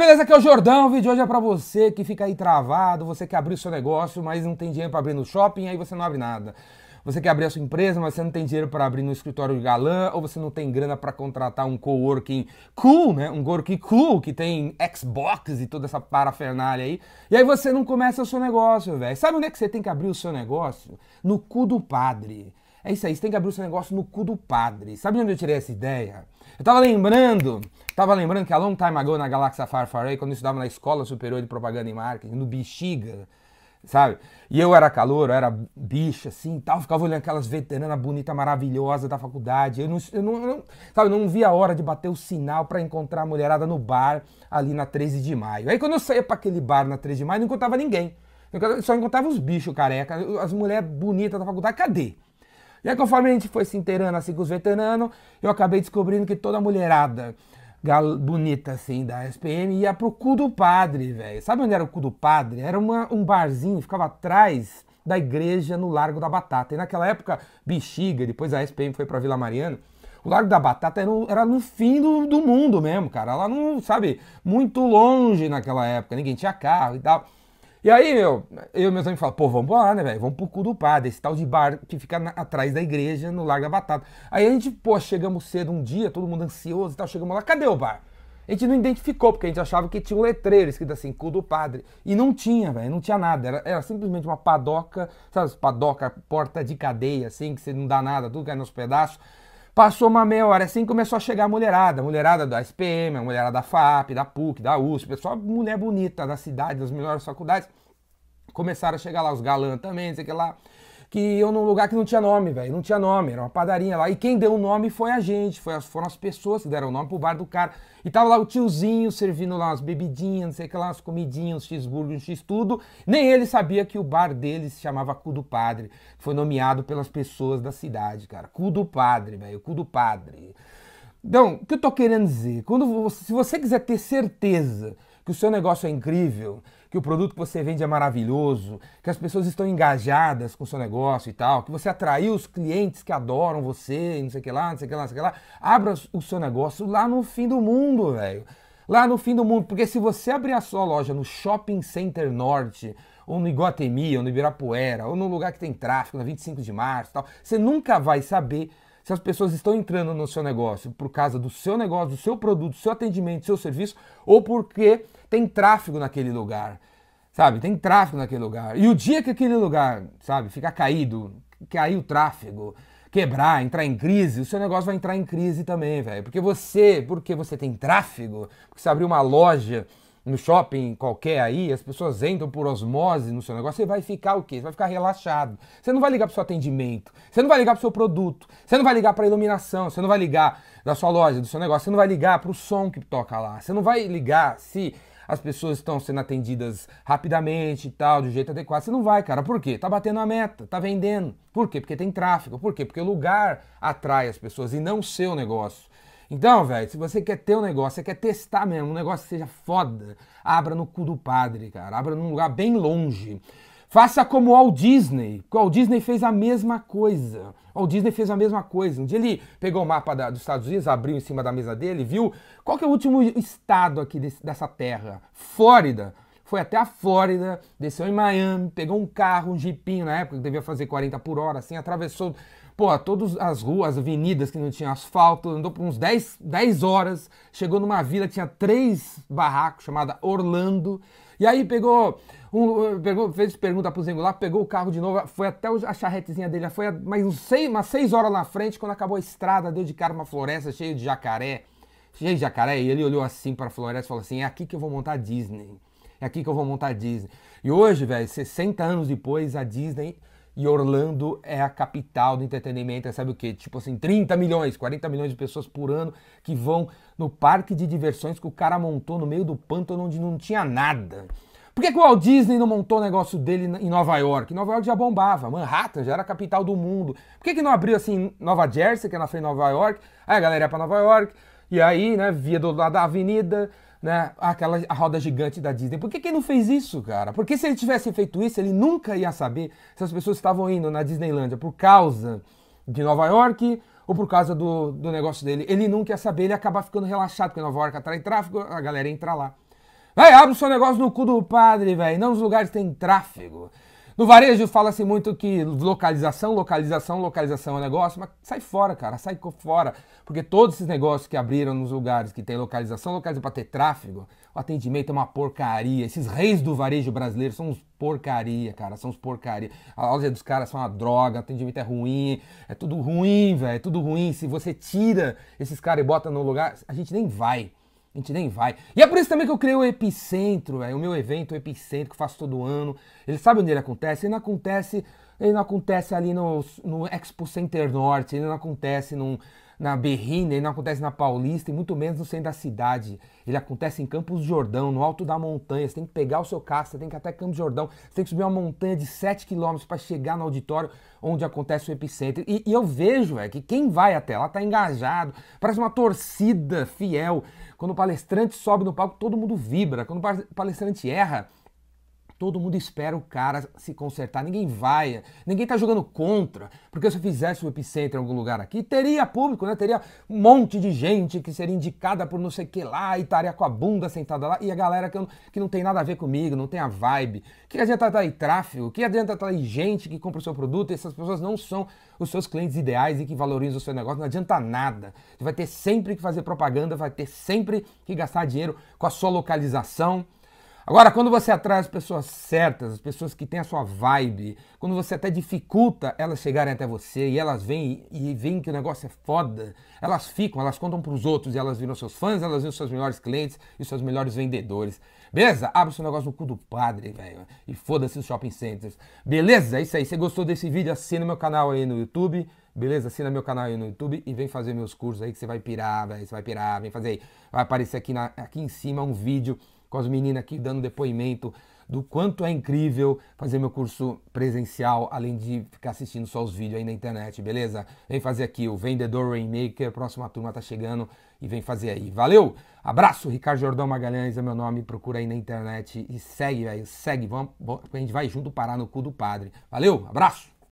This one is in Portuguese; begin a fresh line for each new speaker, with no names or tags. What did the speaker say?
beleza? Aqui é o Jordão. O vídeo hoje é pra você que fica aí travado, você que abriu seu negócio, mas não tem dinheiro para abrir no shopping, aí você não abre nada. Você quer abrir a sua empresa, mas você não tem dinheiro para abrir no escritório de galã, ou você não tem grana para contratar um coworking cool, né? Um coworking cool que tem Xbox e toda essa parafernália aí. E aí você não começa o seu negócio, velho. Sabe onde é que você tem que abrir o seu negócio? No cu do padre. É isso aí, você tem que abrir o seu negócio no cu do padre. Sabe onde eu tirei essa ideia? Eu tava lembrando, tava lembrando que a long time ago na Galáxia Far Far Away, quando eu estudava na Escola Superior de Propaganda e Marketing, no Bexiga, sabe? E eu era calor, eu era bicha, assim, tal, ficava olhando aquelas veteranas bonitas, maravilhosas da faculdade. Eu não, eu não, eu não sabe, não via a hora de bater o sinal para encontrar a mulherada no bar ali na 13 de maio. Aí quando eu saía para aquele bar na 13 de maio, não encontrava ninguém. Eu só encontrava os bichos careca, as mulheres bonitas da faculdade, cadê? E aí, conforme a gente foi se inteirando assim com os veteranos, eu acabei descobrindo que toda mulherada bonita assim da SPM ia pro cu do padre, velho. Sabe onde era o cu do padre? Era uma, um barzinho, ficava atrás da igreja no Largo da Batata. E naquela época, Bexiga, depois a SPM foi pra Vila Mariana. O Largo da Batata era no, era no fim do, do mundo mesmo, cara. Lá não, sabe, muito longe naquela época. Ninguém tinha carro e tal. E aí, meu, eu e meus amigos falam, pô, vamos lá, né, velho? Vamos pro cu do padre, esse tal de bar que fica na, atrás da igreja, no Largo da Batata. Aí a gente, pô, chegamos cedo um dia, todo mundo ansioso e tal, chegamos lá, cadê o bar? A gente não identificou, porque a gente achava que tinha um letreiro escrito assim, cu do padre. E não tinha, velho, não tinha nada. Era, era simplesmente uma padoca, sabe, padoca, porta de cadeia, assim, que você não dá nada, tudo cai nos pedaços. Passou uma meia hora assim começou a chegar a mulherada, mulherada da SPM, a mulherada da FAP, da PUC, da USP, pessoal, mulher bonita da cidade, das melhores faculdades. Começaram a chegar lá os galãs também, não sei o que lá que iam num lugar que não tinha nome, velho. Não tinha nome, era uma padaria lá. E quem deu o nome foi a gente, foi as, foram as pessoas que deram o nome pro bar do cara. E tava lá o tiozinho servindo lá as bebidinhas, não sei o que lá, as comidinhas, cheeseburger, um x tudo. Nem ele sabia que o bar dele se chamava Cu do Padre. Foi nomeado pelas pessoas da cidade, cara. Cu do Padre, velho. Cu do Padre. Então, o que eu tô querendo dizer? Quando se você quiser ter certeza que o seu negócio é incrível, que o produto que você vende é maravilhoso, que as pessoas estão engajadas com o seu negócio e tal, que você atraiu os clientes que adoram você, não sei o que lá, não sei o que lá, não sei o que lá. Abra o seu negócio lá no fim do mundo, velho. Lá no fim do mundo, porque se você abrir a sua loja no Shopping Center Norte, ou no Iguatemi, ou no Ibirapuera, ou no lugar que tem tráfego, na 25 de março e tal, você nunca vai saber se as pessoas estão entrando no seu negócio por causa do seu negócio, do seu produto, do seu atendimento, do seu serviço, ou porque tem tráfego naquele lugar. Sabe? Tem tráfego naquele lugar. E o dia que aquele lugar, sabe, ficar caído, cair o tráfego, quebrar, entrar em crise, o seu negócio vai entrar em crise também, velho. Porque você, porque você tem tráfego, porque você abriu uma loja no shopping qualquer aí, as pessoas entram por osmose no seu negócio, você vai ficar o quê? Você vai ficar relaxado. Você não vai ligar para o seu atendimento, você não vai ligar para o seu produto, você não vai ligar para a iluminação, você não vai ligar da sua loja, do seu negócio, você não vai ligar para o som que toca lá, você não vai ligar se as pessoas estão sendo atendidas rapidamente e tal, do jeito adequado. Você não vai, cara. Por quê? Tá batendo a meta, tá vendendo. Por quê? Porque tem tráfego. Por quê? Porque o lugar atrai as pessoas e não o seu negócio. Então, velho, se você quer ter um negócio, você quer testar mesmo, um negócio que seja foda, abra no cu do padre, cara. Abra num lugar bem longe. Faça como o Walt Disney. O Walt Disney fez a mesma coisa. O Walt Disney fez a mesma coisa. Um dia ele pegou o mapa da, dos Estados Unidos, abriu em cima da mesa dele, viu qual que é o último estado aqui desse, dessa terra? Flórida. Foi até a Flórida, desceu em Miami, pegou um carro, um jipinho na época, que devia fazer 40 por hora, assim, atravessou pô, todas as ruas, avenidas que não tinham asfalto, andou por uns 10, 10 horas, chegou numa vila que tinha três barracos, chamada Orlando, e aí pegou, um, pegou fez pergunta pro Zengo lá, pegou o carro de novo, foi até a charretezinha dele, foi mais uns seis, umas 6 horas na frente, quando acabou a estrada, deu de cara uma floresta cheia de jacaré, cheia de jacaré, e ele olhou assim para a floresta e falou assim, é aqui que eu vou montar a Disney, é aqui que eu vou montar a Disney. E hoje, velho, 60 anos depois, a Disney e Orlando é a capital do entretenimento, é, sabe o quê? Tipo assim, 30 milhões, 40 milhões de pessoas por ano que vão no parque de diversões que o cara montou no meio do pântano onde não tinha nada. Por que, que o Walt Disney não montou o negócio dele em Nova York? Nova York já bombava, Manhattan já era a capital do mundo. Por que, que não abriu assim Nova Jersey, que é na frente de Nova York? Aí a galera ia pra Nova York, e aí, né, via do lado da avenida, né, aquela a roda gigante da Disney. Por que, que não fez isso, cara? Porque se ele tivesse feito isso, ele nunca ia saber se as pessoas estavam indo na Disneylândia por causa de Nova York ou por causa do, do negócio dele. Ele nunca ia saber, ele ia acabar ficando relaxado, porque Nova York atrai tráfego, a galera entra lá. Véi, abre o seu negócio no cu do padre, velho, não nos lugares tem tráfego. No varejo fala-se muito que localização, localização, localização é negócio, mas sai fora, cara, sai fora. Porque todos esses negócios que abriram nos lugares que tem localização, localização para ter tráfego, o atendimento é uma porcaria. Esses reis do varejo brasileiro são uns porcaria, cara, são uns porcaria. A loja dos caras são uma droga, o atendimento é ruim, é tudo ruim, velho, é tudo ruim. Se você tira esses caras e bota no lugar, a gente nem vai. A gente nem vai. E é por isso também que eu criei o Epicentro, véio, o meu evento, o Epicentro, que faço todo ano. Ele sabe onde ele acontece? Ele não acontece, ele não acontece ali no, no Expo Center Norte, ele não acontece num, na Berrina, ele não acontece na Paulista e muito menos no centro da cidade. Ele acontece em Campos do Jordão, no alto da montanha. Você tem que pegar o seu carro, você tem que ir até Campos do Jordão, você tem que subir uma montanha de 7 quilômetros para chegar no auditório onde acontece o epicentro. E, e eu vejo véio, que quem vai até lá está engajado, parece uma torcida fiel. Quando o palestrante sobe no palco, todo mundo vibra. Quando o palestrante erra, Todo mundo espera o cara se consertar, ninguém vai, ninguém tá jogando contra, porque se eu fizesse o epicentro em algum lugar aqui, teria público, né? Teria um monte de gente que seria indicada por não sei que lá e estaria com a bunda sentada lá, e a galera que, eu, que não tem nada a ver comigo, não tem a vibe. Que adianta estar aí tráfego? Que adianta estar aí gente que compra o seu produto e essas pessoas não são os seus clientes ideais e que valorizam o seu negócio? Não adianta nada. Você vai ter sempre que fazer propaganda, vai ter sempre que gastar dinheiro com a sua localização Agora, quando você atrai as pessoas certas, as pessoas que têm a sua vibe, quando você até dificulta elas chegarem até você e elas vêm e veem que o negócio é foda, elas ficam, elas contam para os outros e elas viram seus fãs, elas viram seus melhores clientes e seus melhores vendedores. Beleza? Abre seu negócio no cu do padre, velho. E foda-se os shopping centers. Beleza? É isso aí. Se gostou desse vídeo, assina meu canal aí no YouTube. Beleza? Assina meu canal aí no YouTube e vem fazer meus cursos aí que você vai pirar, velho. Você vai pirar, vem fazer aí. Vai aparecer aqui, na, aqui em cima um vídeo com as meninas aqui dando depoimento do quanto é incrível fazer meu curso presencial, além de ficar assistindo só os vídeos aí na internet, beleza? Vem fazer aqui o Vendedor Rainmaker, próxima turma tá chegando e vem fazer aí. Valeu! Abraço, Ricardo Jordão Magalhães é meu nome, procura aí na internet e segue, velho, segue, vamos, a gente vai junto parar no cu do padre. Valeu, abraço!